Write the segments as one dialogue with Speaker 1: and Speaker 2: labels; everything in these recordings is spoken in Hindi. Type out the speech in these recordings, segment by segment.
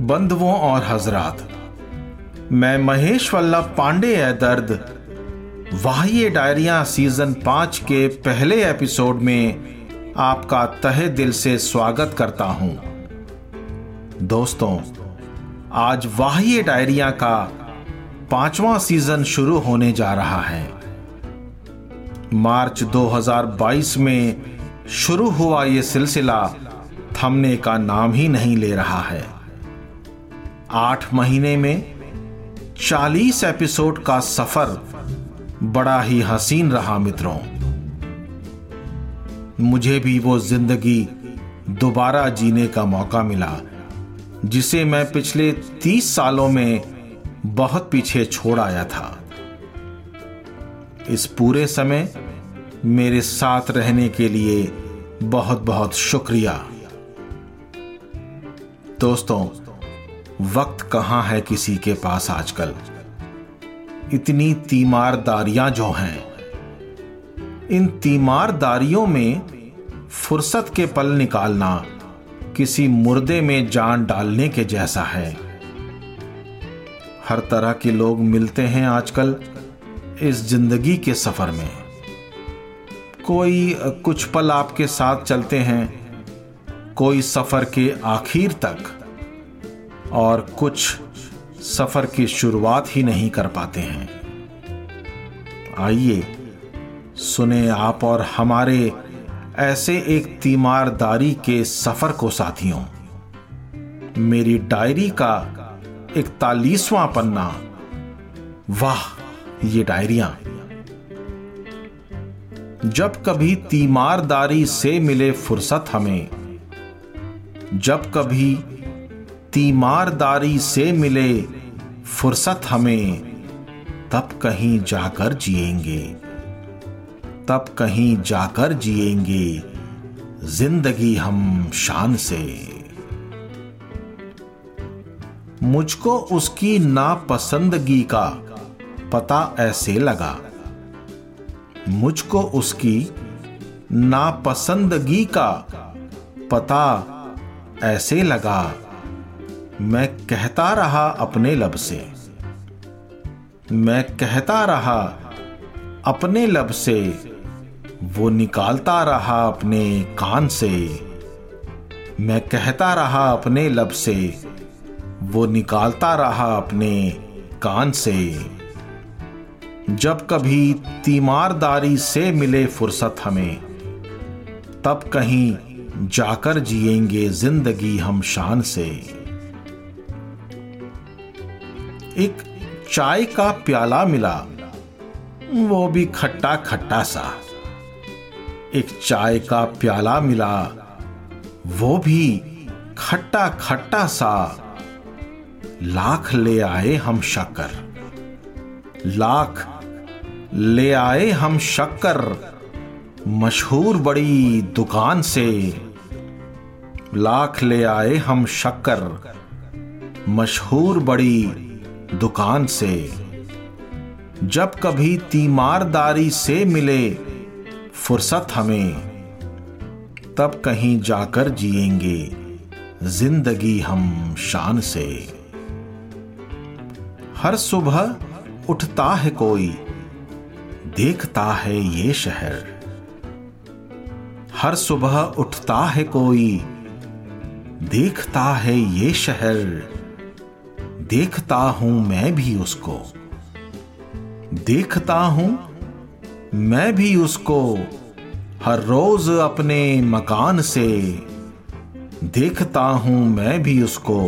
Speaker 1: बंधुओं और हजरात, मैं महेश वल्लभ पांडे है दर्द। वाह्य डायरिया सीज़न पाँच के पहले एपिसोड में आपका तहे दिल से स्वागत करता हूँ। दोस्तों, आज वाह्य डायरिया का पांचवा सीज़न शुरू होने जा रहा है। मार्च 2022 में शुरू हुआ यह सिलसिला थमने का नाम ही नहीं ले रहा है। आठ महीने में चालीस एपिसोड का सफ़र बड़ा ही हसीन रहा मित्रों। मुझे भी वो ज़िंदगी दोबारा जीने का मौका मिला, जिसे मैं पिछले तीस सालों में बहुत पीछे छोड़ आया था। इस पूरे समय मेरे साथ रहने के लिए बहुत बहुत शुक्रिया। दोस्तों वक्त कहाँ है किसी के पास आजकल? इतनी तीमारदारियाँ जो हैं, इन तीमारदारियों में फुर्सत के पल निकालना किसी मुर्दे में जान डालने के जैसा है। हर तरह के लोग मिलते हैं आजकल इस ज़िंदगी के सफ़र में। कोई कुछ पल आपके साथ चलते हैं, कोई सफ़र के आखिर तक। और कुछ सफ़र की शुरुआत ही नहीं कर पाते हैं। आइए, सुने आप और हमारे ऐसे एक तीमारदारी के सफ़र को साथियों। मेरी डायरी का इकतालीसवां पन्ना। वाह, ये डायरियाँ। जब कभी तीमारदारी से मिले फुर्सत हमें, जब कभी तीमारदारी से मिले फुर्सत हमें, तब कहीं जाकर जिएँगे। तब कहीं जाकर जिएँगे ज़िंदगी हम शान से। मुझको उसकी नापसंदगी का पता ऐसे लगा। मुझको उसकी नापसंदगी का पता ऐसे लगा। मैं कहता रहा अपने लब से। मैं कहता रहा अपने लब से। वो निकालता रहा अपने कान से। मैं कहता रहा अपने लब से। वो निकालता रहा अपने कान से। जब कभी तीमारदारी से मिले फुर्सत हमें, तब कहीं जाकर जिएँगे ज़िंदगी हम शान से। एक चाय का प्याला मिला। वो भी खट्टा खट्टा सा। एक चाय का प्याला मिला। वो भी खट्टा खट्टा सा। लाख ले आए हम शक्कर। लाख ले आए हम शक्कर। मशहूर बड़ी दुकान से। लाख ले आए हम शक्कर। मशहूर बड़ी दुकान से। जब कभी तीमारदारी से मिले फुर्सत हमें, तब कहीं जाकर जिएँगे ज़िंदगी हम शान से। हर सुबह उठता है कोई, देखता है ये शहर। हर सुबह उठता है कोई, देखता है ये शहर। देखता हूँ मैं भी उसको। देखता हूँ मैं भी उसको हर रोज अपने मकान से। देखता हूँ मैं भी उसको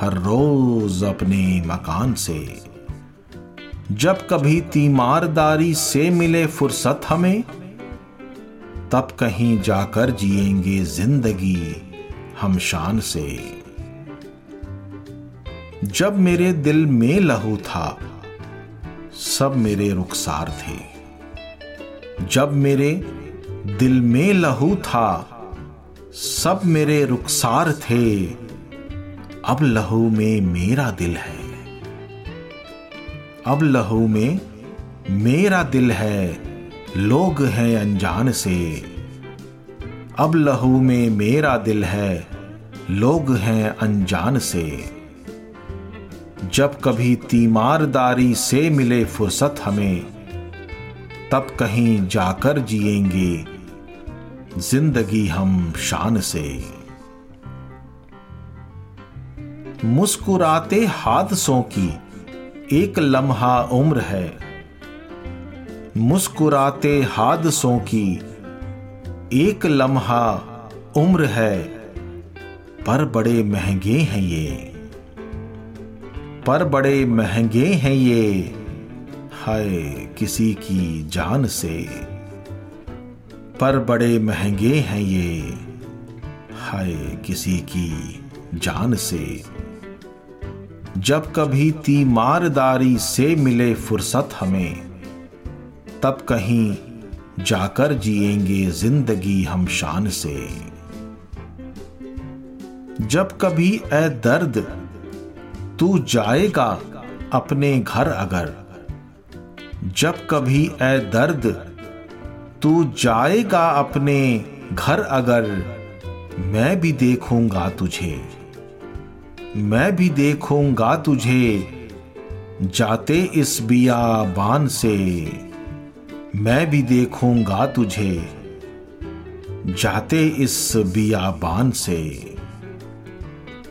Speaker 1: हर रोज अपने मकान से। जब कभी तीमारदारी से मिले फुर्सत हमें, तब कहीं जाकर जिएँगे ज़िंदगी हम शान से। जब मेरे दिल में लहू था, सब मेरे रुखसार थे। जब मेरे दिल में लहू था, सब मेरे रुखसार थे। अब लहू में मेरा दिल है। अब लहू में मेरा दिल है, लोग हैं अनजान से। अब लहू में मेरा दिल है, लोग हैं अनजान से। जब कभी तीमारदारी से मिले फुर्सत हमें, तब कहीं जाकर जिएँगे ज़िंदगी हम शान से। मुस्कुराते हादसों की एक लम्हा उम्र है। मुस्कुराते हादसों की एक लम्हा उम्र है। पर बड़े महँगे हैं ये। पर बड़े महँगे हैं ये। हाय, किसी की जान से। पर बड़े महँगे हैं ये। हाय, किसी की जान से। जब कभी तीमारदारी से मिले फुर्सत हमें, तब कहीं जाकर जिएँगे ज़िंदगी हम शान से। जब कभी ए दर्द तू जाएगा अपने घर अगर। जब कभी ए दर्द, तू जाएगा अपने घर अगर। मैं भी देखूँगा तुझे, मैं भी देखूँगा तुझे, जाते इस बियाबान से। मैं भी देखूँगा तुझे, जाते इस बियाबान से।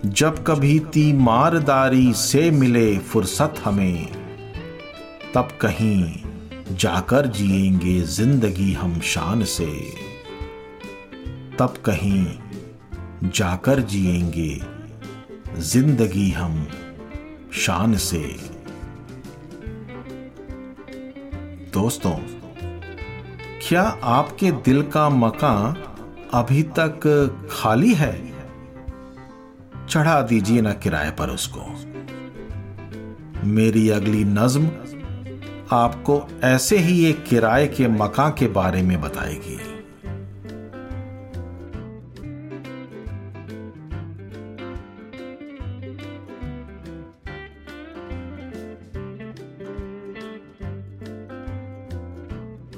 Speaker 1: जब कभी तीमारदारी से मिले फुर्सत हमें, तब कहीं जाकर जिएँगे ज़िंदगी हम शान से। तब कहीं जाकर जिएँगे ज़िंदगी हम शान से। दोस्तों, क्या आपके दिल का मकान अभी तक खाली है? चढ़ा दीजिए ना किराए पर उसको। मेरी अगली नज्म आपको ऐसे ही एक किराए के मकान के बारे में बताएगी।